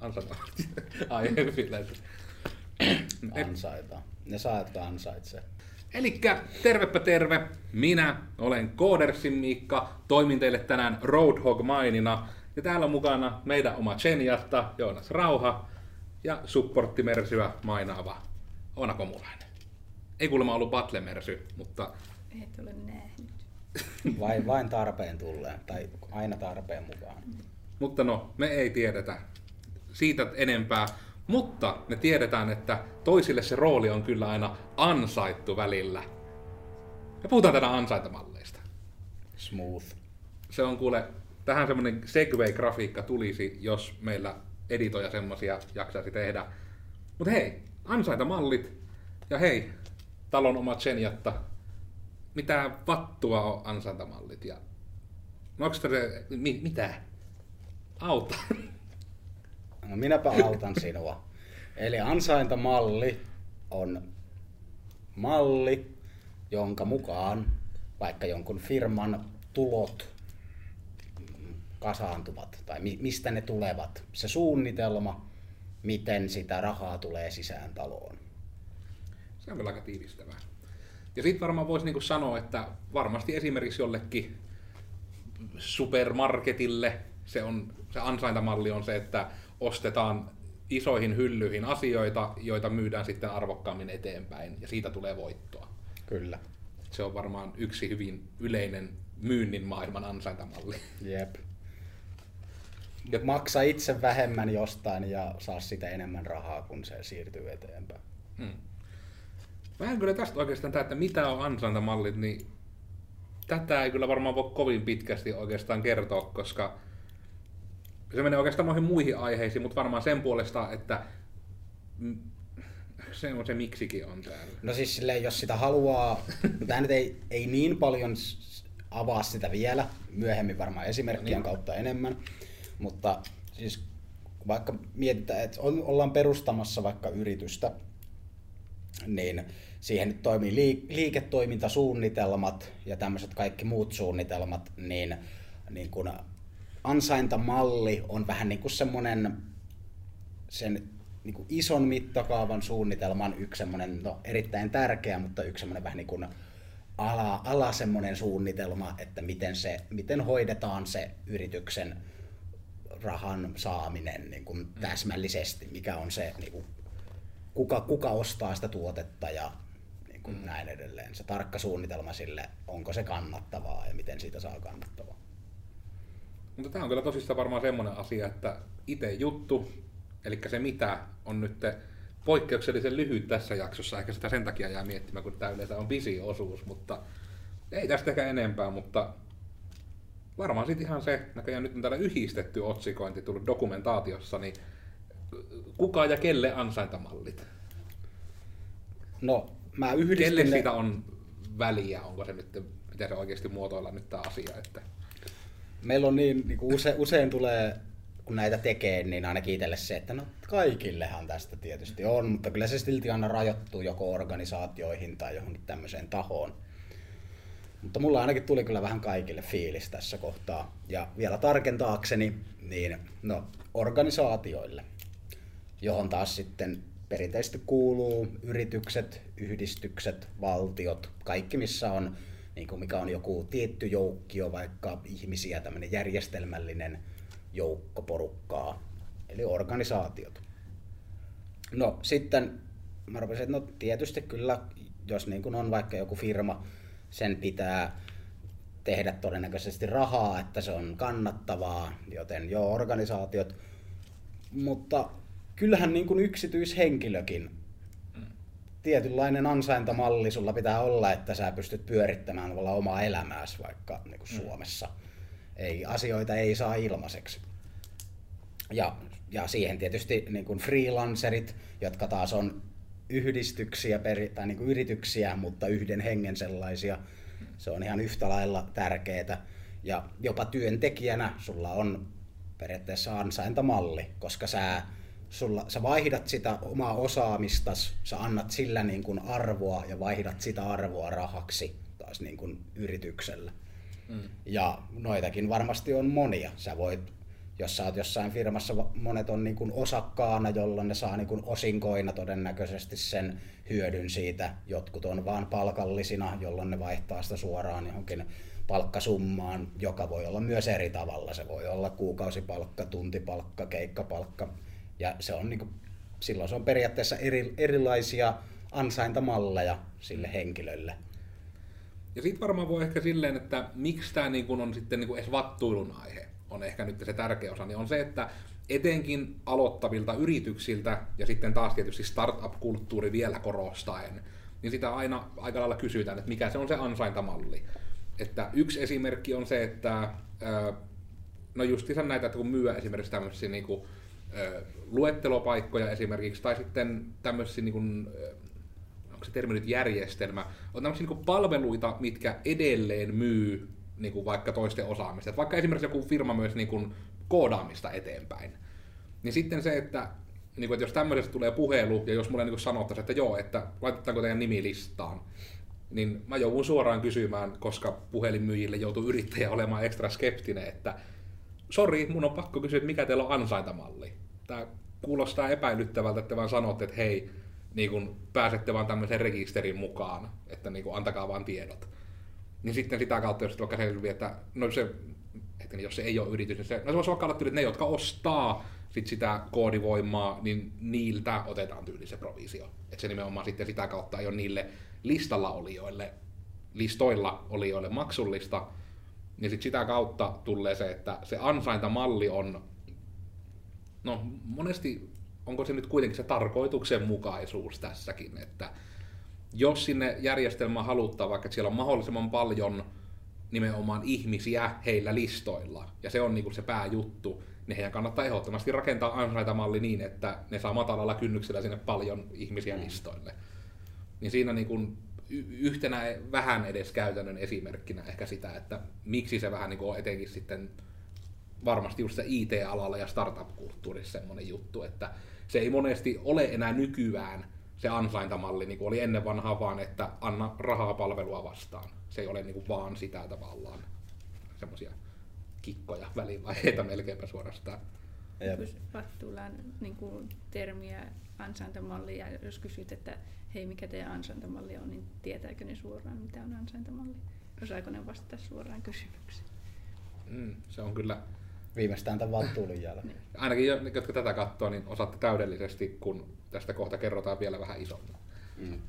Ansaita. Ai, yleensä. Ansaita. Ne saa, jotka ansaitsee. Elikkä tervepä terve, minä olen Koodersin Miikka, toimin teille tänään Roadhog mainina, ja täällä on mukana meidän oma Chenjatta, Joonas Rauha, ja supporttimersyä mainaava Oona Komulainen. Ei kuulemma ollut Battle-mersy, mutta Et ole nähnyt. Vai, vain tarpeen tulleen, tai aina tarpeen mukaan. Mutta no, me ei tiedetä siitä enempää, mutta me tiedetään, että toisille se rooli on kyllä aina ansaittu välillä. Me puhutaan tänään ansaintamalleista. Smooth. Se on kuule, tähän semmonen Segway-grafiikka tulisi, jos meillä editoja semmosia jaksaisi tehdä. Mutta hei, ansaintamallit. Ja hei, talon oma Zenjatta. Mitä vattua on ansaintamallit? Ja... No onks se, mi, mitä? Auta. No minäpä autan sinua. Eli ansaintamalli on malli, jonka mukaan vaikka jonkun firman tulot kasaantuvat tai mi- mistä ne tulevat. Se suunnitelma, miten sitä rahaa tulee sisään taloon. Se on kyllä aika tiivistävää. Ja sitten varmaan voisi niinku sanoa, että varmasti esimerkiksi jollekin supermarketille se, on, se ansaintamalli on se, että ostetaan isoihin hyllyihin asioita, joita myydään sitten arvokkaammin eteenpäin, ja siitä tulee voittoa. Kyllä. Se on varmaan yksi hyvin yleinen myynnin maailman ansaintamalli. Jep. Ja maksa itse vähemmän jostain ja saa sitä enemmän rahaa, kun se siirtyy eteenpäin. Hmm. Vähän kyllä tästä oikeastaan tämä, että mitä on ansaintamallit, niin tätä ei kyllä varmaan voi kovin pitkästi oikeastaan kertoa, koska se menee oikeastaan noihin muihin aiheisiin, mutta varmaan sen puolesta, että se on se miksikin on täällä. No siis silleen, jos sitä haluaa, tämä nyt ei, ei niin paljon avaa sitä vielä, myöhemmin varmaan esimerkkien Niin. kautta enemmän, mutta siis vaikka mietitään, että on- ollaan perustamassa vaikka yritystä, niin siihen nyt toimii liik- liiketoimintasuunnitelmat ja tämmöiset kaikki muut suunnitelmat, niin, niin kun ansaintamalli on vähän niin kuin semmoinen sen niin kuin ison mittakaavan suunnitelman yksi semmoinen, no erittäin tärkeä, mutta yksi semmoinen vähän niin kuin ala, ala semmoinen suunnitelma, että miten, se, miten hoidetaan se yrityksen rahan saaminen niin kuin täsmällisesti, mikä on se, niin kuin, kuka, kuka ostaa sitä tuotetta ja niin kuin näin edelleen. Se tarkka suunnitelma sille, onko se kannattavaa ja miten siitä saa kannattavaa. Mutta tämä on kyllä tosissaan varmaan semmoinen asia, että itse juttu, eli se mitä on nyt poikkeuksellisen lyhyt tässä jaksossa, ehkä sitä sen takia jää miettimään, kun tämä yleensä on visiosuus, mutta ei tästä ehkä enempää, mutta varmaan sitten ihan se, näköjään nyt on täällä yhdistetty otsikointi tullut dokumentaatiossa, niin kuka ja kelle ansaintamallit? No, mä Kelle yhdistin ne- siitä on väliä, onko se nyt, miten se oikeasti muotoillaan nyt tämä asia, että meillä on niin, niin kuin use, usein tulee, kun näitä tekee, niin ainakin itselle se, että no kaikillehan tästä tietysti on, mutta kyllä se silti aina rajoittuu joko organisaatioihin tai johonkin tämmöiseen tahoon. Mutta mulla ainakin tuli kyllä vähän kaikille fiilis tässä kohtaa. Ja vielä tarkentaakseni, niin no, organisaatioille, johon taas sitten perinteisesti kuuluu yritykset, yhdistykset, valtiot, kaikki missä on, niin kuin mikä on joku tietty joukkio, vaikka ihmisiä, tämmöinen järjestelmällinen joukko porukkaa, eli organisaatiot. No sitten mä rupesin, että no tietysti kyllä, jos niin kuin on vaikka joku firma, sen pitää tehdä todennäköisesti rahaa, että se on kannattavaa, joten joo, organisaatiot. Mutta kyllähän niin kuin yksityishenkilökin, tietynlainen ansaintamalli sulla pitää olla, että sä pystyt pyörittämään tavallaan omaa elämääsi vaikka niin kuin Suomessa. Ei, asioita ei saa ilmaiseksi. Ja, ja siihen tietysti niin kuin freelancerit, jotka taas on yhdistyksiä peri, tai niin kuin yrityksiä, mutta yhden hengen sellaisia. Se on ihan yhtä lailla tärkeää. Ja jopa työntekijänä sulla on periaatteessa ansaintamalli, koska sä, sulla, sä vaihdat sitä omaa osaamistas, sä annat sillä niin kuin arvoa ja vaihdat sitä arvoa rahaksi taas niin kuin yrityksellä. Mm. Ja noitakin varmasti on monia. Sä voit jos sä oot jossain firmassa, monet on niin kuin osakkaana, jolloin ne saa niin kuin osinkoina todennäköisesti sen hyödyn siitä. Jotkut on vaan palkallisina, jolloin ne vaihtaa sitä suoraan johonkin palkkasummaan, joka voi olla myös eri tavalla. Se voi olla kuukausipalkka, tuntipalkka, keikkapalkka. Ja se on niin kuin, silloin se on periaatteessa eri, erilaisia ansaintamalleja sille henkilölle. Ja sitten varmaan voi ehkä silleen, että miksi tämä niin on sitten niin edes vattuilun aihe, on ehkä nyt se tärkeä osa, niin on se, että etenkin aloittavilta yrityksiltä ja sitten taas tietysti startup-kulttuuri vielä korostaen, niin sitä aina aika lailla kysytään, että mikä se on se ansaintamalli. Että yksi esimerkki on se, että no justiinsa näitä, että kun myy esimerkiksi tämmöisiä niin kuin, luettelopaikkoja esimerkiksi, tai sitten tämmöisiä niin kuin, onko se termi nyt järjestelmä, on tämmöisiä niin palveluita, mitkä edelleen myy niin kuin vaikka toisten osaamista. Et vaikka esimerkiksi joku firma myös niin kuin koodaamista eteenpäin. Niin sitten se, että, niin kuin, että jos tämmöisestä tulee puhelu, ja jos mulle niin sanottaisiin, että joo, että laitetaanko teidän nimi listaan, niin mä joudun suoraan kysymään, koska puhelinmyyjille joutuu yrittäjä olemaan ekstra skeptinen, että sori, mun on pakko kysyä, että mikä teillä on ansaintamalli. Tämä kuulostaa epäilyttävältä, että vaan sanotte, että hei, niin kun pääsette vaan tämmöisen rekisterin mukaan, että niin kun antakaa vaan tiedot. Niin sitten sitä kautta, jos vaikka selviää, että no se, että jos se ei ole yritys, niin se, no se voisi vaikka olla tyyli, että ne, jotka ostaa sit sitä koodivoimaa, niin niiltä otetaan tyyli se provisio. Että se nimenomaan sitten sitä kautta ei ole niille listalla olijoille, listoilla olijoille maksullista, niin sit sitä kautta tulee se, että se ansaintamalli on, no monesti onko se nyt kuitenkin se tarkoituksenmukaisuus tässäkin, että jos sinne järjestelmään haluttaa vaikka, siellä on mahdollisimman paljon nimenomaan ihmisiä heillä listoilla, ja se on niin kuin se pääjuttu, niin heidän kannattaa ehdottomasti rakentaa ansaitamalli niin, että ne saa matalalla kynnyksellä sinne paljon ihmisiä mm. listoille. Niin siinä niin kuin yhtenä vähän edes käytännön esimerkkinä ehkä sitä, että miksi se vähän niin kuin on etenkin sitten varmasti just se IT-alalla ja startup-kulttuurissa semmoinen juttu, että se ei monesti ole enää nykyään se ansaintamalli, niin kuin oli ennen vanhaa vaan, että anna rahaa palvelua vastaan. Se ei ole niin kuin vaan sitä tavallaan semmoisia kikkoja, välivaiheita melkeinpä suorastaan. Vattulan niin kuin termiä ansaintamalli, ja jos kysyt, että hei, mikä teidän ansaintamalli on, niin tietääkö ne suoraan, mitä on ansaintamalli? Osaako ne vastata suoraan kysymykseen? Mm, se on kyllä Viimeistään tämän vattuulin jälkeen. Niin. Ainakin jotka tätä katsoo, niin osaatte täydellisesti, kun tästä kohta kerrotaan vielä vähän isommin. Mm.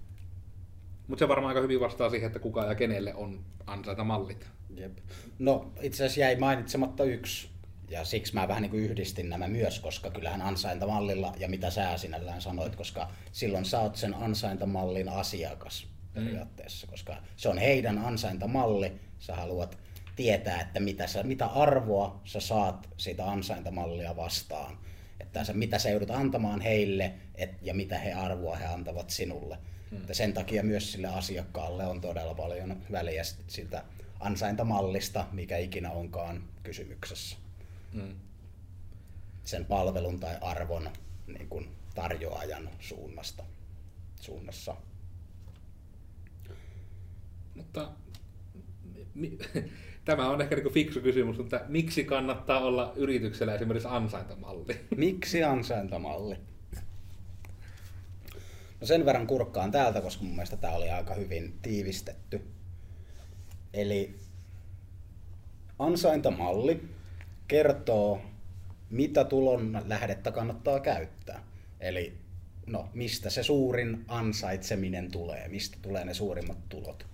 Mutta se varmaan aika hyvin vastaa siihen, että kuka ja kenelle on ansaita mallit. Jep. No itse asiassa jäi mainitsematta yksi, ja siksi mä vähän niin kuin yhdistin nämä myös, koska kyllähän ansaintamallilla, ja mitä sä sinällään sanoit, koska silloin sä oot sen ansaintamallin asiakas mm. periaatteessa, mm. koska se on heidän ansaintamalli, sä haluat tietää, että mitä, sä, mitä arvoa sä saat siitä ansaintamallia vastaan. Että sä, mitä sä joudut antamaan heille et, ja mitä he arvoa he antavat sinulle. Hmm. Että sen takia myös sille asiakkaalle on todella paljon väliä siltä ansaintamallista, mikä ikinä onkaan kysymyksessä. Hmm. Sen palvelun tai arvon niin kuin tarjoajan suunnasta, suunnassa. Mutta Tämä on ehkä niin fiksu kysymys, mutta miksi kannattaa olla yrityksellä esimerkiksi ansaintamalli? Miksi ansaintamalli? No sen verran kurkkaan täältä, koska mun mielestä tämä oli aika hyvin tiivistetty. Eli ansaintamalli kertoo, mitä tulon lähdettä kannattaa käyttää. Eli no, mistä se suurin ansaitseminen tulee, mistä tulee ne suurimmat tulot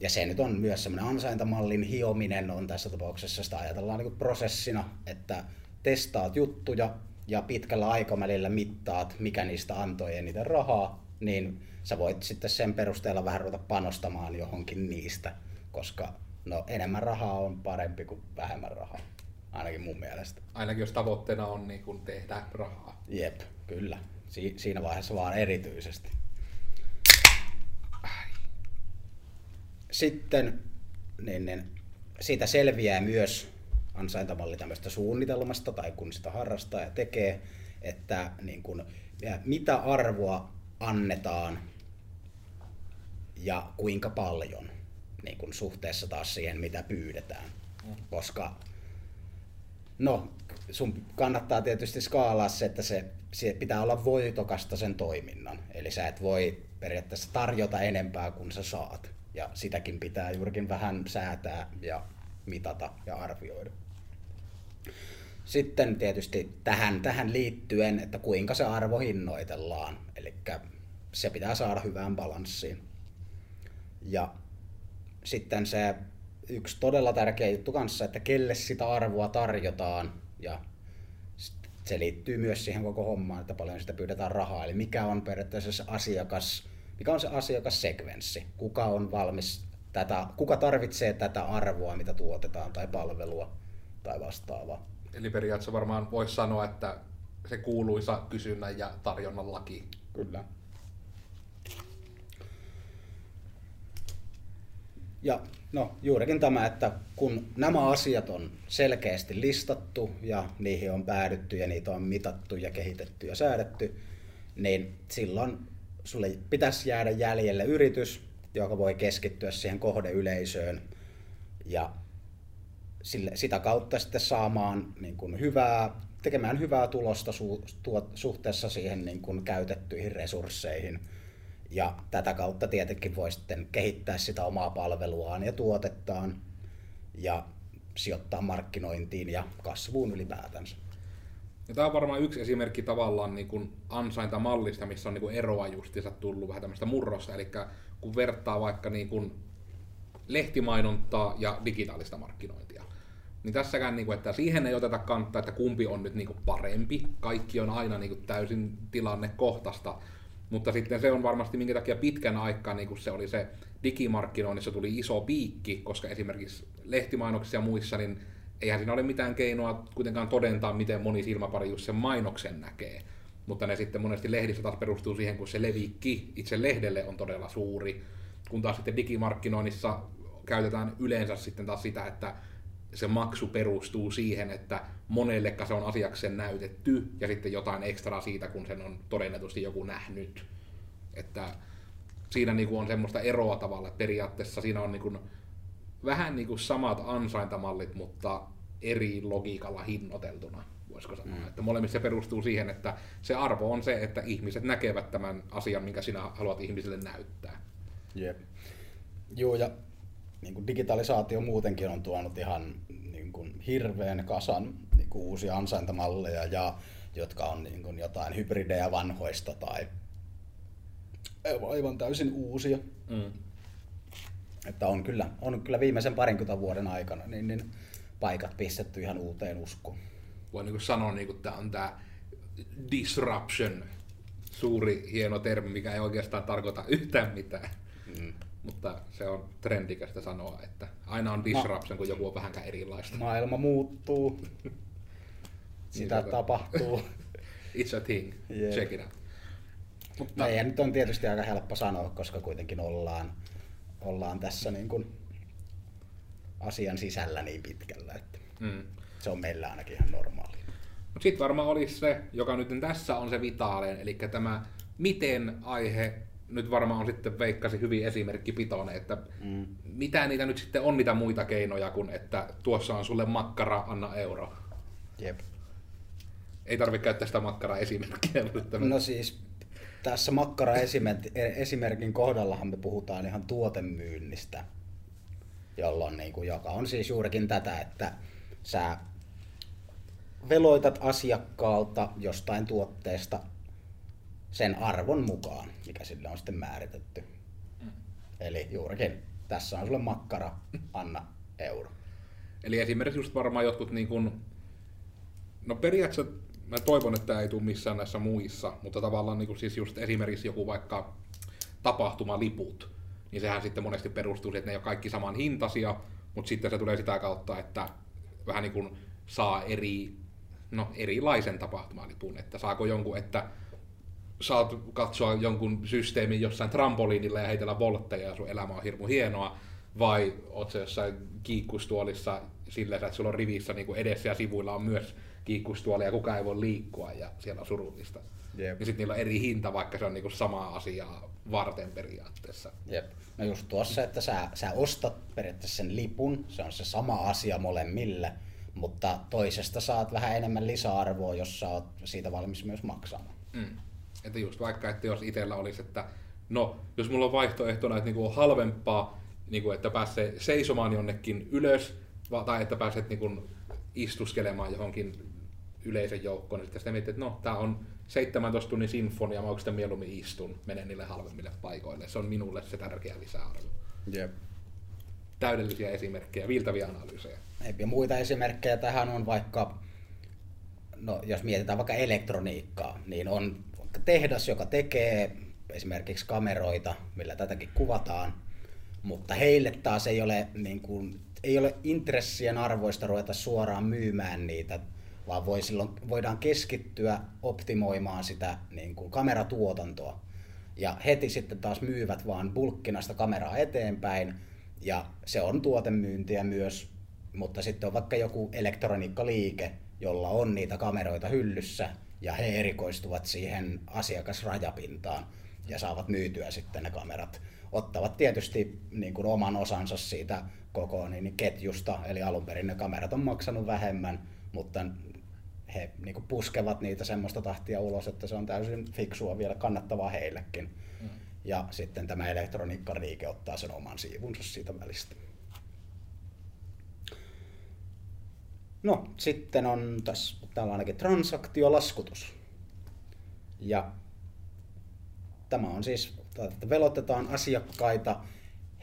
ja se nyt on myös semmoinen ansaintamallin hiominen on tässä tapauksessa, sitä ajatellaan niin prosessina, että testaat juttuja ja pitkällä aikavälillä mittaat, mikä niistä antoi eniten rahaa, niin sä voit sitten sen perusteella vähän ruveta panostamaan johonkin niistä, koska no, enemmän rahaa on parempi kuin vähemmän rahaa, ainakin mun mielestä. Ainakin jos tavoitteena on niin kun tehdä rahaa. Jep, kyllä. Si- siinä vaiheessa vaan erityisesti. sitten niin, niin, siitä selviää myös ansaintamalli tämmöistä suunnitelmasta tai kun sitä harrastaa ja tekee, että niin kun, mitä arvoa annetaan ja kuinka paljon niin kun suhteessa taas siihen, mitä pyydetään. Mm. Koska no, sun kannattaa tietysti skaalaa se, että se, se pitää olla voitokasta sen toiminnan. Eli sä et voi periaatteessa tarjota enempää kuin sä saat. Ja sitäkin pitää juurikin vähän säätää ja mitata ja arvioida. Sitten tietysti tähän, tähän liittyen, että kuinka se arvo hinnoitellaan. Eli se pitää saada hyvään balanssiin. Ja sitten se yksi todella tärkeä juttu kanssa, että kelle sitä arvoa tarjotaan ja se liittyy myös siihen koko hommaan, että paljon sitä pyydetään rahaa. Eli mikä on periaatteessa se asiakas, mikä on se asiakassekvenssi, kuka on valmis tätä, kuka tarvitsee tätä arvoa, mitä tuotetaan tai palvelua tai vastaavaa. Eli periaatteessa varmaan voisi sanoa, että se kuuluisa kysynnän ja tarjonnan laki. Kyllä. Ja no juurikin tämä, että kun nämä asiat on selkeästi listattu ja niihin on päädytty ja niitä on mitattu ja kehitetty ja säädetty, niin silloin sulle pitäisi jäädä jäljelle yritys, joka voi keskittyä siihen kohdeyleisöön ja sille, sitä kautta sitten saamaan niin kuin hyvää, tekemään hyvää tulosta su, tuot, suhteessa siihen niin kuin käytettyihin resursseihin. Ja tätä kautta tietenkin voi sitten kehittää sitä omaa palveluaan ja tuotettaan ja sijoittaa markkinointiin ja kasvuun ylipäätänsä. Ja tämä on varmaan yksi esimerkki tavallaan niin kuin ansaintamallista, missä on niin kuin eroa justiinsa tullut vähän tämmöistä murrosta. Eli kun vertaa vaikka niin kuin lehtimainontaa ja digitaalista markkinointia. Niin tässäkään, niin kuin, että siihen ei oteta kantaa, että kumpi on nyt niin kuin parempi. Kaikki on aina niin kuin täysin tilannekohtaista. Mutta sitten se on varmasti minkä takia pitkän aikaa niin kuin se oli se digimarkkinoinnissa tuli iso piikki, koska esimerkiksi lehtimainoksissa ja muissa, niin eihän siinä ole mitään keinoa kuitenkaan todentaa, miten moni silmäpari just sen mainoksen näkee. Mutta ne sitten monesti lehdissä taas perustuu siihen, kun se levikki itse lehdelle on todella suuri. Kun taas sitten digimarkkinoinnissa käytetään yleensä sitten taas sitä, että se maksu perustuu siihen, että monelle se on asiakseen näytetty ja sitten jotain ekstraa siitä, kun sen on todennetusti joku nähnyt. Että siinä niin kuin on semmoista eroa tavalla, että periaatteessa siinä on niin kuin vähän niin kuin samat ansaintamallit, mutta eri logiikalla hinnoiteltuna, voisiko sanoa. Mm. Että molemmissa se perustuu siihen, että se arvo on se, että ihmiset näkevät tämän asian, minkä sinä haluat ihmisille näyttää. Jep. Joo, ja niin kuin digitalisaatio muutenkin on tuonut ihan niin kuin hirveän kasan niin kuin uusia ansaintamalleja, ja, jotka on niin kuin jotain hybridejä vanhoista tai aivan täysin uusia. Mm. Että on kyllä, on kyllä viimeisen parinkymmentä vuoden aikana niin, niin paikat pistetty ihan uuteen uskoon. Voi niin kuin sanoa, niin kuin tämä on tämä disruption, suuri hieno termi, mikä ei oikeastaan tarkoita yhtään mitään. Mm. Mutta se on trendikästä sanoa, että aina on disruption, Ma- kun joku on vähänkään erilaista. Maailma muuttuu. Sitä niin, tapahtuu. It's a thing. Yeah. Check it out. Mutta... Meidän nyt on tietysti aika helppo sanoa, koska kuitenkin ollaan, ollaan tässä niin kuin asian sisällä niin pitkällä, että mm. se on meillä ainakin ihan normaali. Sitten varmaan olisi se, joka nyt tässä on se vitaalinen, eli tämä miten aihe nyt varmaan on sitten veikkasi hyvin esimerkki pitoinen, että mm. mitä niitä nyt sitten on niitä muita keinoja kuin, että tuossa on sulle makkara, anna euro. Jep. Ei tarvitse käyttää sitä makkara esimerkkiä. No siis tässä makkara esimerkin kohdallahan me puhutaan ihan tuotemyynnistä, jolloin niin kuin, joka on siis juurikin tätä, että sä veloitat asiakkaalta jostain tuotteesta sen arvon mukaan, mikä sille on sitten määritetty. Mm. Eli juurikin, tässä on sulle makkara, anna euro. Eli esimerkiksi just varmaan jotkut niin kuin, no periaatteessa mä toivon, että tämä ei tule missään näissä muissa, mutta tavallaan niin kuin siis just esimerkiksi joku vaikka tapahtumaliput, niin sehän sitten monesti perustuu siihen, että ne ei ole kaikki saman hintaisia, mutta sitten se tulee sitä kautta, että vähän niin kuin saa eri, no, erilaisen tapahtumalipun, että saako jonkun, että saat katsoa jonkun systeemin jossain trampoliinilla ja heitellä voltteja ja sun elämä on hirmu hienoa, vai oot se jossain kiikkustuolissa sillä, että sulla on rivissä niin kuin edessä ja sivuilla on myös kiikkustuoli ja kukaan ei voi liikkua ja siellä on surullista. Yep. Ja sitten niillä on eri hinta, vaikka se on niinku samaa asiaa varten periaatteessa. Jep. No just tuossa, että sä, sä ostat periaatteessa sen lipun, se on se sama asia molemmille, mutta toisesta saat vähän enemmän lisäarvoa, jos sä oot siitä valmis myös maksamaan. Mm. Että just vaikka, että jos itsellä olisi, että no, jos mulla on vaihtoehtona, että niinku on halvempaa, niinku, että pääsee seisomaan jonnekin ylös, tai että pääset niinku istuskelemaan johonkin yleisen joukkoon, niin sitten sitä miettii, että no, tää on 17 tunnin sinfonia, mä oikeastaan mieluummin istun, menen niille halvemmille paikoille. Se on minulle se tärkeä lisäarvo. Jep. Täydellisiä esimerkkejä, viiltäviä analyysejä. Ja muita esimerkkejä tähän on vaikka, no jos mietitään vaikka elektroniikkaa, niin on vaikka tehdas, joka tekee esimerkiksi kameroita, millä tätäkin kuvataan, mutta heille taas ei ole, niin kuin, ei ole intressien arvoista ruveta suoraan myymään niitä, vaan voi silloin, voidaan keskittyä optimoimaan sitä niin kuin kameratuotantoa. Ja heti sitten taas myyvät vaan bulkkina sitä kameraa eteenpäin, ja se on tuotemyyntiä myös, mutta sitten on vaikka joku elektroniikkaliike, jolla on niitä kameroita hyllyssä, ja he erikoistuvat siihen asiakasrajapintaan ja saavat myytyä sitten ne kamerat. Ottavat tietysti niin kuin oman osansa siitä koko niin ketjusta, eli alun perin ne kamerat on maksanut vähemmän, mutta he niin kuin puskevat niitä semmoista tahtia ulos, että se on täysin fiksua vielä kannattavaa heillekin. Mm. Ja sitten tämä elektroniikkariike ottaa sen oman siivunsa siitä välistä. No, sitten on tässä täällä ainakin transaktiolaskutus. Ja tämä on siis, että velotetaan asiakkaita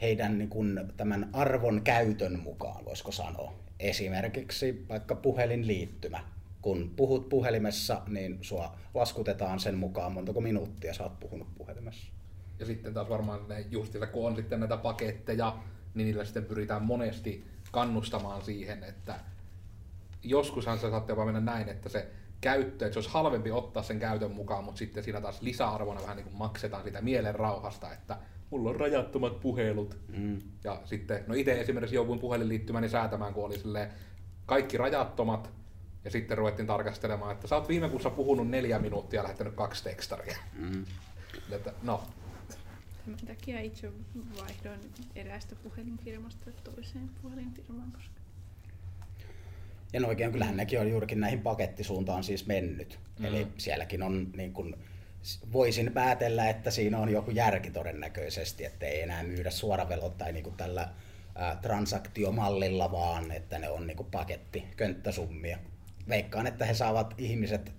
heidän niin kuin, tämän arvon käytön mukaan, voisiko sanoa. Esimerkiksi vaikka puhelinliittymä. Kun puhut puhelimessa, niin sua laskutetaan sen mukaan, montako minuuttia sä oot puhunut puhelimessa. Ja sitten taas varmaan justiinsa, kun on sitten näitä paketteja, niin niillä sitten pyritään monesti kannustamaan siihen, että joskushan se saattaa jopa mennä näin, että se käyttö, että se olisi halvempi ottaa sen käytön mukaan, mutta sitten siinä taas lisäarvona vähän niin kuin maksetaan sitä mielen rauhasta, että mulla on rajattomat puhelut. Mm. Ja sitten, no itse esimerkiksi jouduin puhelinliittymäni säätämään, kun oli silleen kaikki rajattomat, ja sitten ruvettiin tarkastelemaan, että sä oot viime kuussa puhunut neljä minuuttia ja lähettänyt kaksi tekstaria. Mm. että, no. Tämän takia itse vaihdoin eräästä puhelinfirmasta toiseen puhelinfirmaan, koska ja no oikein kyllähän nekin on juurikin näihin pakettisuuntaan siis mennyt. Mm. Eli sielläkin on niin kuin, voisin päätellä, että siinä on joku järki todennäköisesti, että ei enää myydä suoravelot tai niin kuin tällä ää, transaktiomallilla, vaan että ne on niin kuin paketti, könttäsummia. Veikkaan, että he saavat ihmiset,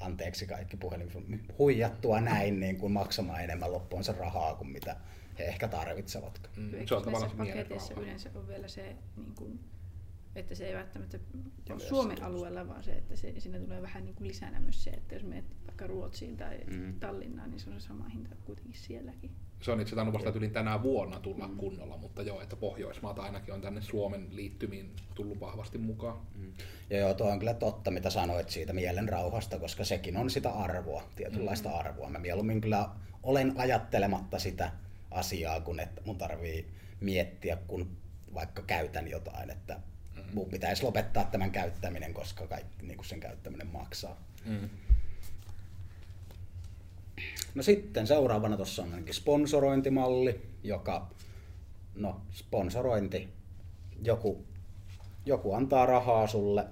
anteeksi kaikki puhelin, huijattua näin niin kuin maksamaan enemmän loppuunsa rahaa kuin mitä he ehkä tarvitsevat. Mm, se on tavallaan paketissa yleensä on vielä se niin kuin että se ei välttämättä ole Suomen alueella, vaan se, että se, siinä tulee vähän niin kuin lisänä myös se, että jos menet vaikka Ruotsiin tai mm. Tallinnaan, niin se on se sama hinta kuitenkin sielläkin. Se on itse asiassa vasta yli tänä vuonna tulla mm. kunnolla, mutta joo, että Pohjoismaat ainakin on tänne Suomen liittymiin tullut vahvasti mukaan. Mm. Ja joo, tuo on kyllä totta, mitä sanoit siitä mielen rauhasta, koska sekin on sitä arvoa, tietynlaista mm. arvoa. Mä mieluummin kyllä olen ajattelematta sitä asiaa, kun että mun tarvii miettiä, kun vaikka käytän jotain, että mun pitäisi lopettaa tämän käyttäminen, koska kaikki, niin kuin sen käyttäminen maksaa. Mm. No sitten seuraavana tuossa on ainakin sponsorointimalli, joka, no sponsorointi, joku, joku antaa rahaa sulle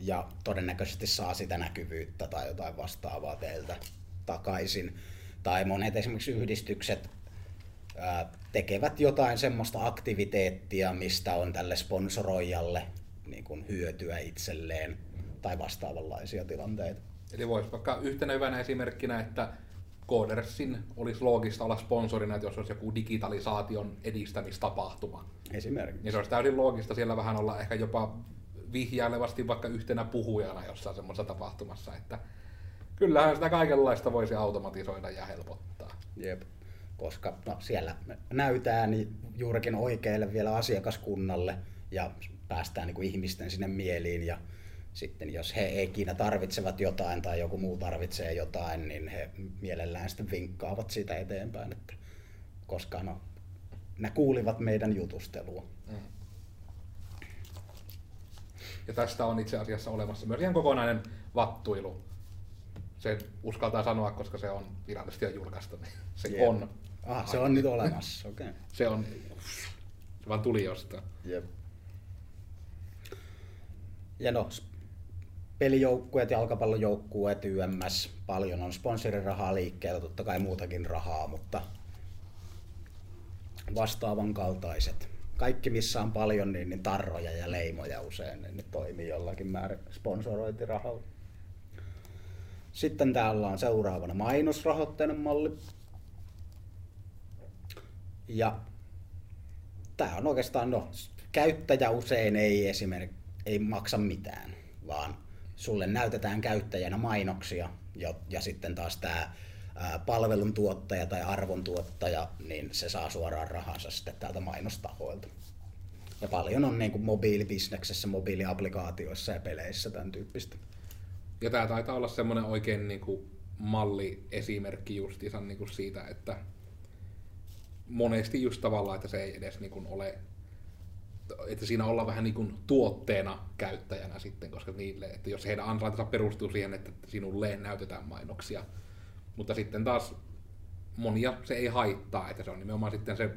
ja todennäköisesti saa sitä näkyvyyttä tai jotain vastaavaa teiltä takaisin. Tai monet esimerkiksi yhdistykset tekevät jotain semmoista aktiviteettia, mistä on tälle sponsoroijalle niin kuin hyötyä itselleen tai vastaavanlaisia tilanteita. Eli voisi vaikka yhtenä hyvänä esimerkkinä, että Codersin olisi loogista olla sponsorina, että jos olisi joku digitalisaation edistämistapahtuma. Esimerkiksi. Niin se olisi täysin loogista siellä vähän olla ehkä jopa vihjailevasti vaikka yhtenä puhujana jossain semmoisessa tapahtumassa, että kyllähän sitä kaikenlaista voisi automatisoida ja helpottaa. Jep koska no, siellä näytään niin juurikin oikealle vielä asiakaskunnalle ja päästään niin kuin ihmisten sinne mieliin ja sitten jos he ei ikinä tarvitsevat jotain tai joku muu tarvitsee jotain, niin he mielellään sitten vinkkaavat sitä eteenpäin, että koska no, ne kuulivat meidän jutustelua. Mm. Ja tästä on itse asiassa olemassa myös ihan kokonainen vattuilu. Se uskaltaa sanoa, koska se on virallisesti jo julkaistu. Niin se yeah. on Ah, se on nyt olemassa, okei. Okay. Se on, se vaan tuli jostain. Jep. Ja no, pelijoukkueet, jalkapallojoukkueet, YMS, paljon on sponsorirahaa liikkeellä, totta kai muutakin rahaa, mutta vastaavan kaltaiset. Kaikki missä on paljon, niin, niin tarroja ja leimoja usein, niin ne toimii jollakin määrin sponsorointirahalla. Sitten täällä on seuraavana mainosrahoitteinen malli. Ja tämä on oikeastaan, no, käyttäjä usein ei esimerkiksi ei maksa mitään, vaan sulle näytetään käyttäjänä mainoksia ja, ja sitten taas tämä palveluntuottaja tai arvontuottaja, niin se saa suoraan rahansa sitten täältä mainostahoilta. Ja paljon on niin kuin mobiilibisneksessä, mobiiliaplikaatioissa ja peleissä tämän tyyppistä. Ja tämä taitaa olla semmoinen oikein niin kuin malliesimerkki justiinsa niin kuin siitä, että monesti just tavallaan, että se ei edes niin kuin ole, että siinä ollaan vähän niin kuin tuotteena käyttäjänä sitten, koska niille, että jos heidän ansaintansa perustuu siihen, että sinulle näytetään mainoksia, mutta sitten taas monia se ei haittaa, että se on nimenomaan sitten se,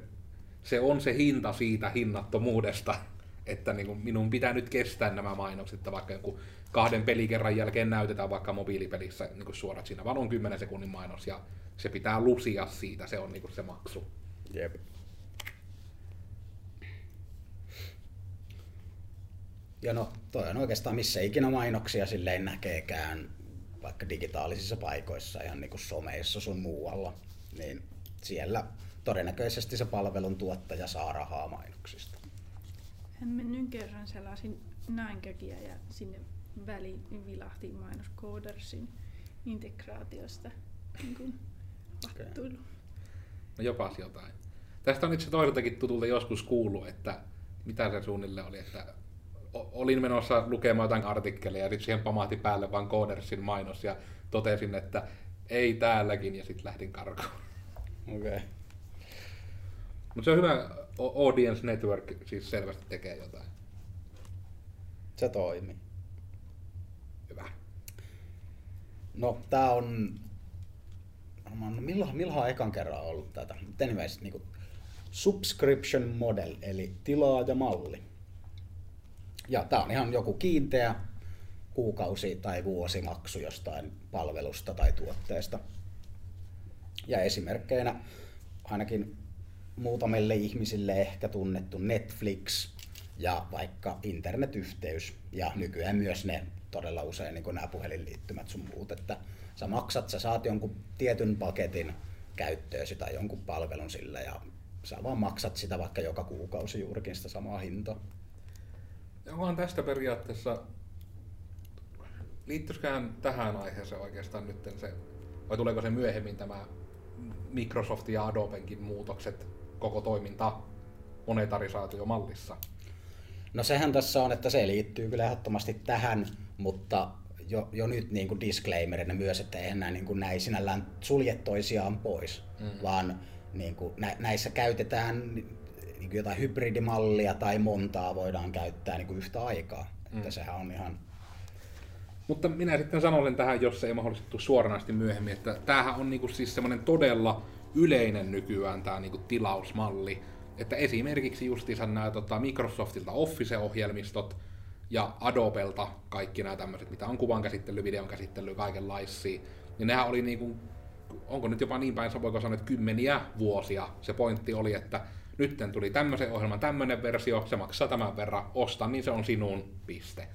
se on se hinta siitä hinnattomuudesta, että niin kuin minun pitää nyt kestää nämä mainokset, että vaikka joku kahden pelikerran jälkeen näytetään vaikka mobiilipelissä niin suorat siinä, vaan on 10 sekunnin mainos ja se pitää lusia siitä, se on niin kuin se maksu. Jep. Ja no, toi on oikeastaan missä ikinä mainoksia silleen näkeekään, vaikka digitaalisissa paikoissa, ihan niin kuin someissa sun muualla, niin siellä todennäköisesti se palvelun tuottaja saa rahaa mainoksista. Hän mennyt kerran selasin näinkökiä ja sinne väliin vilahti mainos Codersin integraatiosta. Niin kuin Okei. No jopas jotain. Tästä on itse toiseltakin tutulta joskus kuullut, että mitä se suunnilleen oli, että olin menossa lukemaan jotain artikkeleja ja sitten siihen pamahti päälle vaan Codersin mainos ja totesin, että ei täälläkin ja sitten lähdin karkuun. Okei. Okay. Mutta se on hyvä, Audience Network siis selvästi tekee jotain. Se toimii. Hyvä. No, tää on... varmaan- milloin, milloin on ekan kerran ollut tätä? Anyways, niin subscription model, eli tilaajamalli. Ja tää on ihan joku kiinteä kuukausi- tai vuosimaksu jostain palvelusta tai tuotteesta. Ja esimerkkeinä ainakin muutamille ihmisille ehkä tunnettu Netflix ja vaikka internetyhteys ja nykyään myös ne todella usein niin nämä puhelinliittymät sun muut, että sä maksat, sä saat jonkun tietyn paketin käyttöösi tai jonkun palvelun sillä ja sä vaan maksat sitä vaikka joka kuukausi juurikin sitä samaa hintaa. Onkohan tästä periaatteessa, liittyisikään tähän aiheeseen oikeastaan nyt se, vai tuleeko se myöhemmin tämä Microsoftin ja Adobenkin muutokset koko toiminta monetarisaatiomallissa? No sehän tässä on, että se liittyy kyllä ehdottomasti tähän, mutta jo, jo nyt niin kuin disclaimerina myös, että eihän nämä niin kuin näin sinällään sulje toisiaan pois, mm. vaan niin kuin nä, näissä käytetään niin kuin jotain hybridimallia tai montaa voidaan käyttää niin kuin yhtä aikaa. Mm. Että sehän on ihan... Mutta minä sitten sanoisin tähän, jos se ei mahdollisesti tule suoranaisesti myöhemmin, että tämähän on niinku siis semmoinen todella yleinen nykyään tämä niinku tilausmalli. Että esimerkiksi justiinsa nämä tota, Microsoftilta Office-ohjelmistot ja Adobelta kaikki nämä tämmöiset, mitä on kuvan käsittely, videon käsittely, kaikenlaisia, niin nehän oli niinku, onko nyt jopa niin päin, voiko sanoa, että kymmeniä vuosia se pointti oli, että nytten tuli tämmöisen ohjelman tämmöinen versio, se maksaa tämän verran, osta, niin se on sinun piste.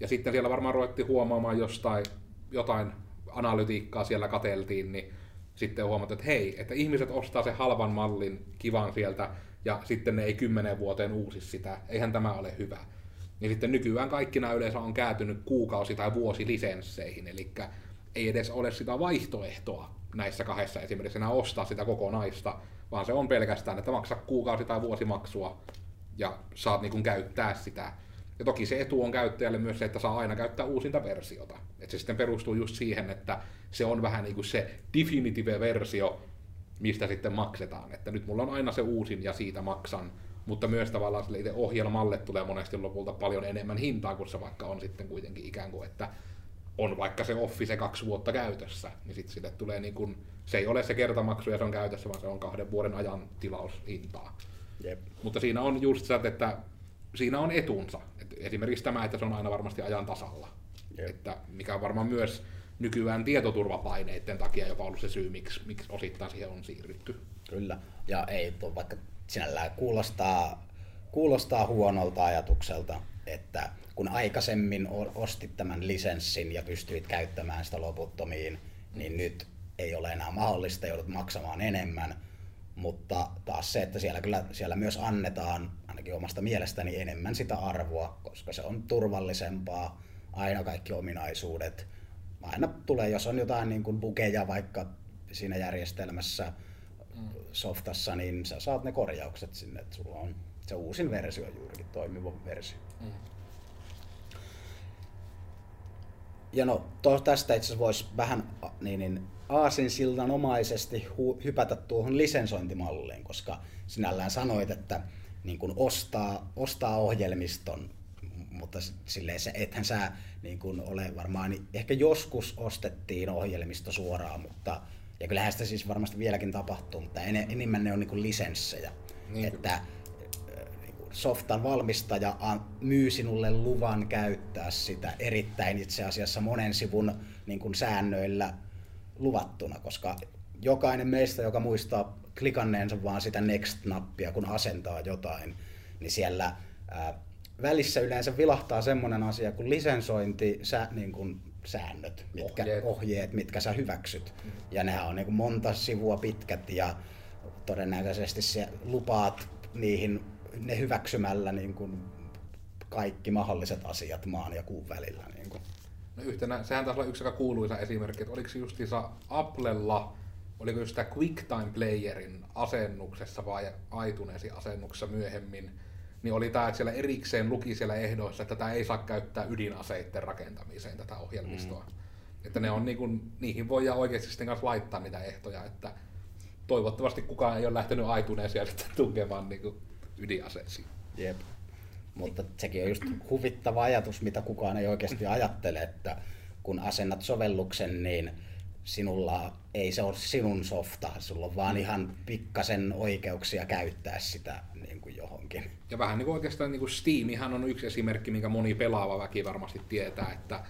Ja sitten siellä varmaan ruvettiin huomaamaan jostain, jotain analytiikkaa siellä kateltiin, niin sitten huomattiin, että hei, että ihmiset ostaa sen halvan mallin kivan sieltä, ja sitten ne ei kymmenen vuoteen uusi sitä. Eihän tämä ole hyvä. Niin sitten nykyään kaikki nämä yleensä on kääntynyt kuukausi- tai vuosilisensseihin, eli ei edes ole sitä vaihtoehtoa näissä kahdessa esimerkiksi enää ostaa sitä kokonaista, vaan se on pelkästään, että maksa kuukausi- tai vuosimaksua ja saat niin kuin käyttää sitä. Ja toki se etu on käyttäjälle myös se, että saa aina käyttää uusinta versiota. Et se sitten perustuu just siihen, että se on vähän niin kuin se definitive-versio, mistä sitten maksetaan. Että nyt mulla on aina se uusin ja siitä maksan, mutta myös tavallaan sille itse ohjelmalle tulee monesti lopulta paljon enemmän hintaa, kun se vaikka on sitten kuitenkin ikään kuin, että on vaikka se Office kaksi vuotta käytössä, niin sitten sille tulee niin kuin, se ei ole se kertamaksu ja se on käytössä, vaan se on kahden vuoden ajan tilaushintaa. Jep. Mutta siinä on just se, että siinä on etunsa. Et esimerkiksi tämä, että se on aina varmasti ajan tasalla. Jep. Että mikä on varmaan myös nykyään tietoturvapaineiden takia jopa ollut se syy, miksi, miksi osittain siihen on siirrytty. Kyllä. Ja ei vaikka sinällään kuulostaa, kuulostaa huonolta ajatukselta, että kun aikaisemmin ostit tämän lisenssin ja pystyit käyttämään sitä loputtomiin, niin nyt ei ole enää mahdollista, joudut maksamaan enemmän. Mutta taas se, että siellä kyllä siellä myös annetaan, ainakin omasta mielestäni, enemmän sitä arvoa, koska se on turvallisempaa, aina kaikki ominaisuudet. Aina tulee, jos on jotain niin kuin bugeja vaikka siinä järjestelmässä, softassa, niin sä saat ne korjaukset sinne, että sulla on se uusin versio juurikin, toimiva versio. Mm. Ja no, to, tästä itse asiassa voisi vähän niin, niin, aasinsiltanomaisesti hu, hypätä tuohon lisensointimalliin, koska sinällään sanoit, että niin kun ostaa, ostaa ohjelmiston, mutta silleen se, ethän sä niin kun ole varmaan, niin ehkä joskus ostettiin ohjelmisto suoraan, mutta ja kyllähän sitä siis varmasti vieläkin tapahtuu, mutta en, enemmän ne on niin lisenssejä. Niin että niin kuin softan valmistaja myy sinulle luvan käyttää sitä erittäin itse asiassa monen sivun niin kuin säännöillä luvattuna, koska jokainen meistä, joka muistaa klikanneensa vaan sitä next-nappia, kun asentaa jotain, niin siellä ää, välissä yleensä vilahtaa semmoinen asia kuin lisensointi, sä, niin kuin säännöt, mitkä, Ohjeet. ohjeet, mitkä sä hyväksyt. Ja nehän on niin kuin monta sivua pitkät ja todennäköisesti se lupaat niihin ne hyväksymällä niin kuin kaikki mahdolliset asiat maan ja kuun välillä. Niin kuin. No yhtenä, sehän taisi olla yksi aika kuuluisa esimerkki, että oliko justiinsa Applella, oliko just tämä QuickTime Playerin asennuksessa vai iTunesin asennuksessa myöhemmin, niin oli tämä, että siellä erikseen luki siellä ehdoissa, että tätä ei saa käyttää ydinaseiden rakentamiseen tätä ohjelmistoa. Mm. Että ne on niin kuin, niihin voi oikeasti sitten kanssa laittaa niitä ehtoja, että toivottavasti kukaan ei ole lähtenyt iTunesia sitten tunkemaan niin kuin ydinaseisiin. Jep. Mutta sekin on just huvittava ajatus, mitä kukaan ei oikeasti ajattele, että kun asennat sovelluksen, niin sinulla ei se ole sinun softa, sulla on vaan ihan pikkasen oikeuksia käyttää sitä niin kuin johonkin. Ja vähän niin kuin oikeastaan niin kuin Steamihan on yksi esimerkki, minkä moni pelaava väki varmasti tietää, että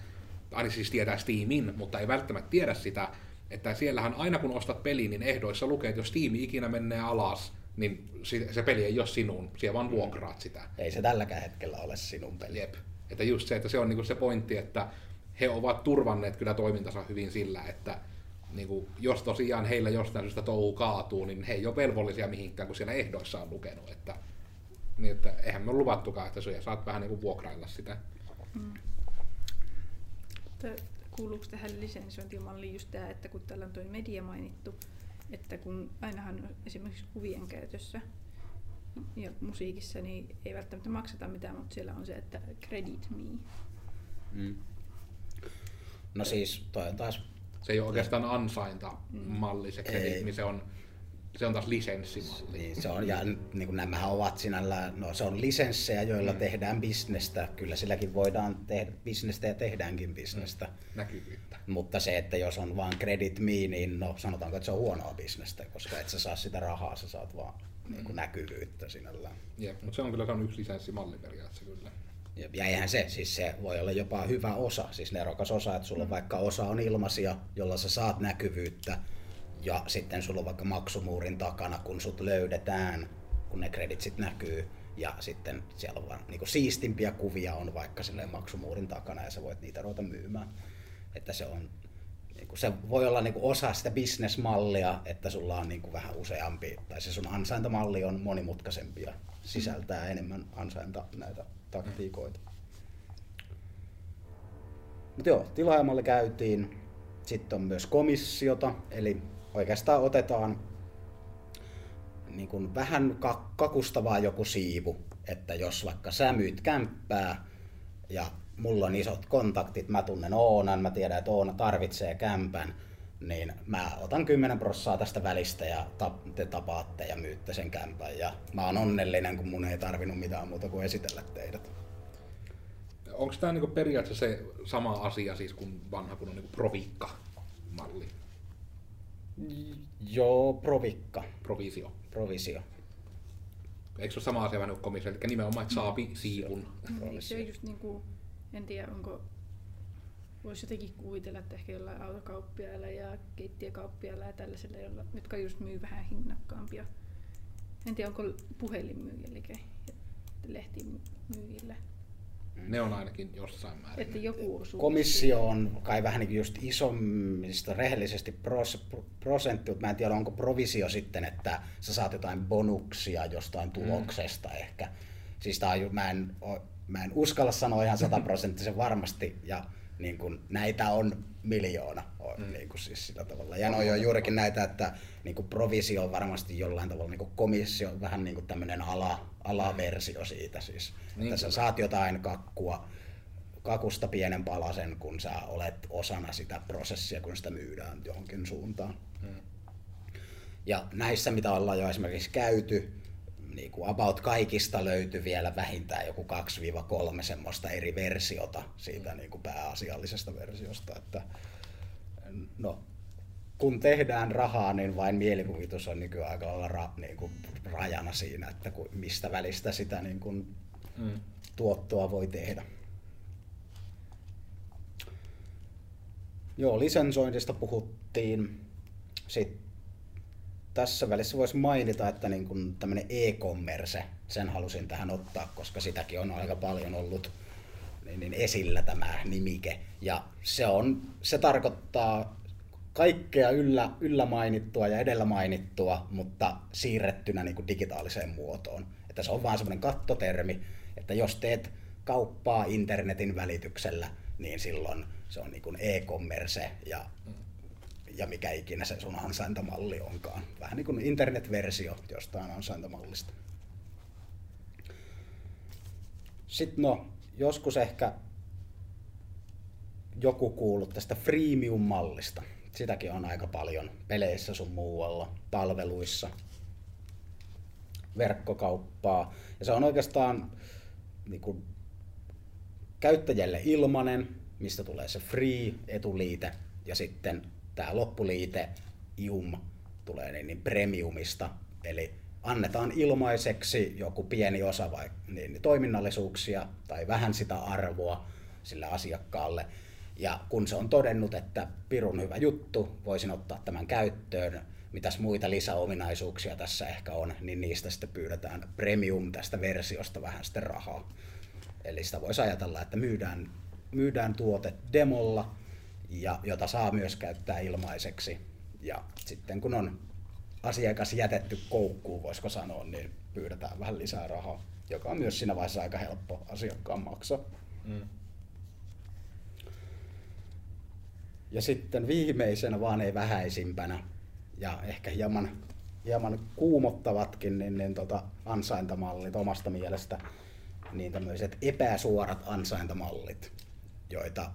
aina siis tietää Steamin, mutta ei välttämättä tiedä sitä, että siellähän aina kun ostat pelin, niin ehdoissa lukee, että jos Steam ikinä menee alas, niin se peli ei ole sinun, siellä vaan vuokraat sitä. Ei se tälläkään hetkellä ole sinun peli. Jep. Että just se, että se on niinku se pointti, että he ovat turvanneet kyllä toimintansa hyvin sillä, että niinku, jos tosiaan heillä jostain syystä touhu kaatuu, niin he ei ole velvollisia mihinkään, kun siellä ehdoissa on lukenut. Että, niin että eihän me ole luvattukaan, että sinä saat vähän niinku vuokrailla sitä. Mutta kuuluuko tähän lisensointimalliin just tämä, että kun täällä on tuo media mainittu, että kun ainahan on esimerkiksi kuvien käytössä ja musiikissa, niin ei välttämättä makseta mitään, mutta siellä on se, että credit me. Mm. No siis, toi on taas Se ei ole oikeastaan ansaintamalli se Ei. kredit, niin se on, se on taas lisenssimalli. Niin, se on, ja niin kuin nämähän ovat sinällään, no se on lisenssejä, joilla mm. tehdään bisnestä. Kyllä silläkin voidaan tehdä bisnestä ja tehdäänkin bisnestä. Mm. Näkyvyyttä. Mutta se, että jos on vaan credit me, niin no sanotaanko, että se on huonoa bisnestä, koska et sä saa sitä rahaa, sä saat vaan niin kuin näkyvyyttä sinällään. Jep, mutta se on kyllä se on yksi lisenssimalli periaatteessa kyllä. Ja eihän se, siis se voi olla jopa hyvä osa, siis nerokas osa, että sulla on vaikka osa on ilmaisia, jolla sä saat näkyvyyttä, ja sitten sulla on vaikka maksumuurin takana, kun sut löydetään, kun ne kreditsit näkyy, ja sitten siellä on vaan niin siistimpiä kuvia on vaikka silleen maksumuurin takana, ja sä voit niitä ruveta myymään. Että se on, se voi olla niin kuin osa sitä bisnesmallia, että sulla on niin kuin vähän useampi, tai se sun ansaintamalli on monimutkaisempi ja sisältää enemmän ansainta näitä taktiikoita. Mutta joo, tilaajamalli käytiin. Sitten on myös komissiota, eli oikeastaan otetaan niin kuin vähän ka- kakustavaa joku siivu, että jos vaikka sä myyt kämppää ja mulla on isot kontaktit, mä tunnen Oonan, mä tiedän, että Oona tarvitsee kämpän, niin mä otan 10 prossaa tästä välistä ja te tapaatte ja myytte sen kämpän. Ja mä oon onnellinen, kun mun ei tarvinnut mitään muuta kuin esitellä teidät. Onko tämä niinku periaatteessa se sama asia siis kuin vanha kun on niinku provikka-malli, Joo, provikka, provisio? provisio. Eikö se ole sama asia vähän kuin komissio, eli nimenomaan, että saapi siivun. Niin, se on just niin kuin, en tiedä onko, voisi jotenkin kuvitella, että ehkä jollain autokauppiailla ja keittiökauppiailla ja tällaisilla, jolla, jotka just myy vähän hinnakkaampia. En tiedä, onko puhelinmyyjillä lehtimyyjillä. Ne on ainakin jossain määrin. Että joku osuu. Komissio on kai vähän niin kuin just isommista rehellisesti pros, prosentti, mutta mä en tiedä onko provisio sitten, että sä saat jotain bonuksia jostain tuloksesta mm. ehkä. Siis tää on, mä, en, mä en uskalla sanoa ihan sataprosenttisen varmasti, ja niin kuin, näitä on miljoona mm. niin kuin siis sillä tavalla. Ja no on juurikin näitä, että niin kuin provisio on varmasti jollain tavalla niin kuin komissio, vähän niin kuin tämmöinen ala, alaversio siitä siis. Niin että sä saat jotain kakkua, kakusta pienen palasen, kun sä olet osana sitä prosessia, kun sitä myydään johonkin suuntaan. Hmm. Ja näissä, mitä ollaan jo esimerkiksi käyty, niin kuin about kaikista löytyy vielä vähintään joku 2-3 semmoista eri versiota siitä niin kuin pääasiallisesta versiosta. Että, no, kun tehdään rahaa, niin vain mielikuvitus on nykyään aika lailla ra, niin kuin rajana siinä, että mistä välistä sitä niin kuin mm. tuottoa voi tehdä. Joo, lisensoinnista puhuttiin. Sitten tässä välissä voisi mainita, että niin kuin tämmöinen e-commerce, sen halusin tähän ottaa, koska sitäkin on aika paljon ollut niin, niin esillä tämä nimike. Ja se, on, se tarkoittaa kaikkea yllä, yllä mainittua ja edellä mainittua, mutta siirrettynä niin kuin digitaaliseen muotoon. Että se on vaan semmoinen kattotermi, että jos teet kauppaa internetin välityksellä, niin silloin se on niin kuin e-commerce ja, ja mikä ikinä se sun ansaintamalli onkaan. Vähän niin kuin internetversio jostain ansaintamallista. Sitten no, joskus ehkä joku kuullut tästä freemium-mallista sitäkin on aika paljon peleissä sun muualla, palveluissa, verkkokauppaa. Ja se on oikeastaan niin kuin, käyttäjälle ilmanen, mistä tulee se free etuliite ja sitten tämä loppuliite ium tulee niin, niin premiumista, eli annetaan ilmaiseksi joku pieni osa vai, niin, toiminnallisuuksia tai vähän sitä arvoa sille asiakkaalle, ja kun se on todennut, että pirun hyvä juttu, voisin ottaa tämän käyttöön, mitäs muita lisäominaisuuksia tässä ehkä on, niin niistä sitten pyydetään premium tästä versiosta vähän sitten rahaa. Eli sitä voisi ajatella, että myydään, myydään tuote demolla, ja, jota saa myös käyttää ilmaiseksi. Ja sitten kun on asiakas jätetty koukkuun, voisiko sanoa, niin pyydetään vähän lisää rahaa, joka on myös siinä vaiheessa aika helppo asiakkaan maksaa. Mm. Ja sitten viimeisenä, vaan ei vähäisimpänä, ja ehkä hieman, hieman kuumottavatkin, niin, niin tota, ansaintamallit omasta mielestä, niin tämmöiset epäsuorat ansaintamallit, joita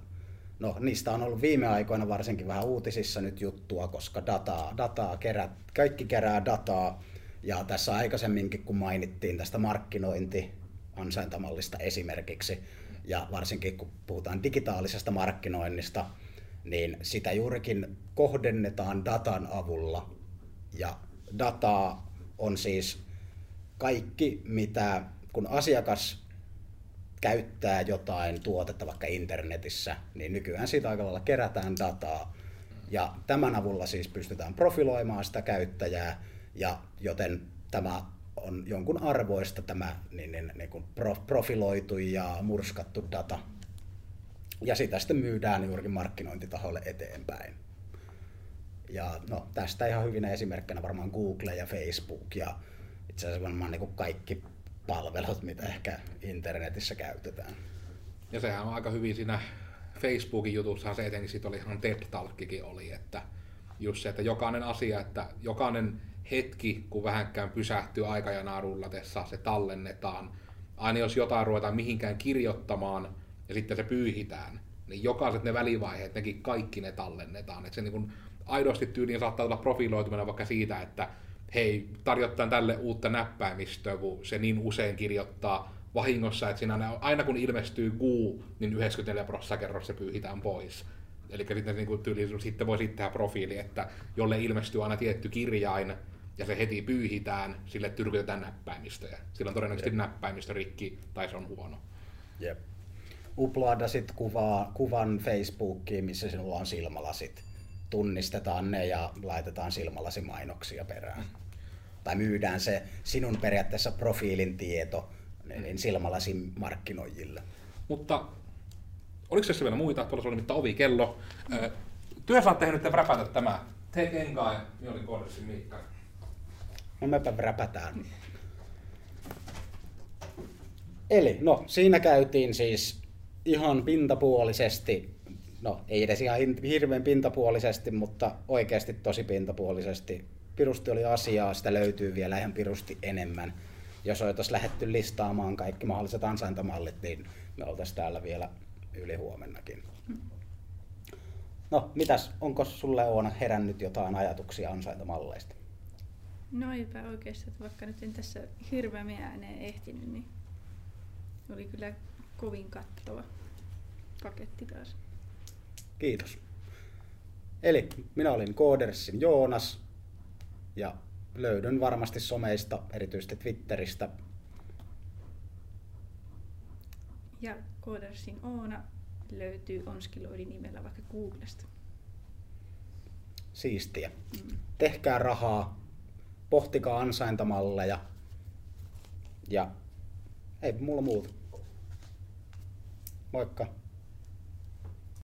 No, niistä on ollut viime aikoina varsinkin vähän uutisissa nyt juttua, koska dataa, dataa kerää, kaikki kerää dataa. Ja tässä aikaisemminkin, kun mainittiin tästä markkinointi ansaintamallista esimerkiksi, ja varsinkin kun puhutaan digitaalisesta markkinoinnista, niin sitä juurikin kohdennetaan datan avulla. Ja dataa on siis kaikki, mitä kun asiakas käyttää jotain tuotetta vaikka internetissä, niin nykyään siitä aika lailla kerätään dataa. Ja tämän avulla siis pystytään profiloimaan sitä käyttäjää, ja joten tämä on jonkun arvoista tämä niin, niin, niin kuin profiloitu ja murskattu data ja sitä sitten myydään juurikin markkinointitahoille eteenpäin. Ja no, tästä ihan hyvin esimerkkinä varmaan Google ja Facebook ja itse asiassa varmaan niin kuin kaikki palvelut, mitä ehkä internetissä käytetään. Ja sehän on aika hyvin siinä Facebookin jutussa se etenkin sit oli ihan TED Talkkikin oli, että just se, että jokainen asia, että jokainen hetki, kun vähänkään pysähtyy aikajanaa rullatessa, se tallennetaan. Aina jos jotain ruvetaan mihinkään kirjoittamaan, ja sitten se pyyhitään, niin jokaiset ne välivaiheet, nekin kaikki ne tallennetaan. Että se niin kuin aidosti tyyliin saattaa olla profiloituminen vaikka siitä, että hei, tarjottaa tälle uutta näppäimistöä, kun se niin usein kirjoittaa vahingossa, että siinä aina kun ilmestyy Gu, niin 94 prosenttia kerrossa se pyyhitään pois. Eli sitten, niin kuin tyyli, sitten voi sitten tehdä profiili, että jolle ilmestyy aina tietty kirjain, ja se heti pyyhitään, sille tyrkytetään näppäimistöjä. Silloin todennäköisesti näppäimistö rikki tai se on huono. Jep. Uploada sit kuvaa, kuvan Facebookiin, missä sinulla on silmälasit. Tunnistetaan ne ja laitetaan silmälasimainoksia perään. Tai myydään se sinun periaatteessa profiilin tieto niin silmälasin markkinoijille. Mutta oliko tässä vielä muita? Tuolla oli nimittäin ovikello. Mm. Työ saatte nyt räpätä tämä. Take enkai, minä olin kohdassa Miikka. No mepä räpätään. Eli no, siinä käytiin siis ihan pintapuolisesti, no ei edes ihan hirveän pintapuolisesti, mutta oikeasti tosi pintapuolisesti. Pirusti oli asiaa, sitä löytyy vielä ihan pirusti enemmän. Jos oltaisiin lähetty listaamaan kaikki mahdolliset ansaintamallit, niin me oltaisiin täällä vielä yli huomennakin. No, mitäs, onko sulle Oona herännyt jotain ajatuksia ansaintamalleista? No eipä oikeastaan, vaikka nyt en tässä hirveämmin ääneen ehtinyt, niin oli kyllä kovin kattava paketti taas. Kiitos. Eli minä olin Koodersin Joonas ja löydyn varmasti someista, erityisesti Twitteristä. Ja Koodersin Oona löytyy Onskiloidin nimellä vaikka Googlesta. Siistiä. Mm. Tehkää rahaa, pohtikaa ansaintamalleja ja ei mulla muuta. Moikka!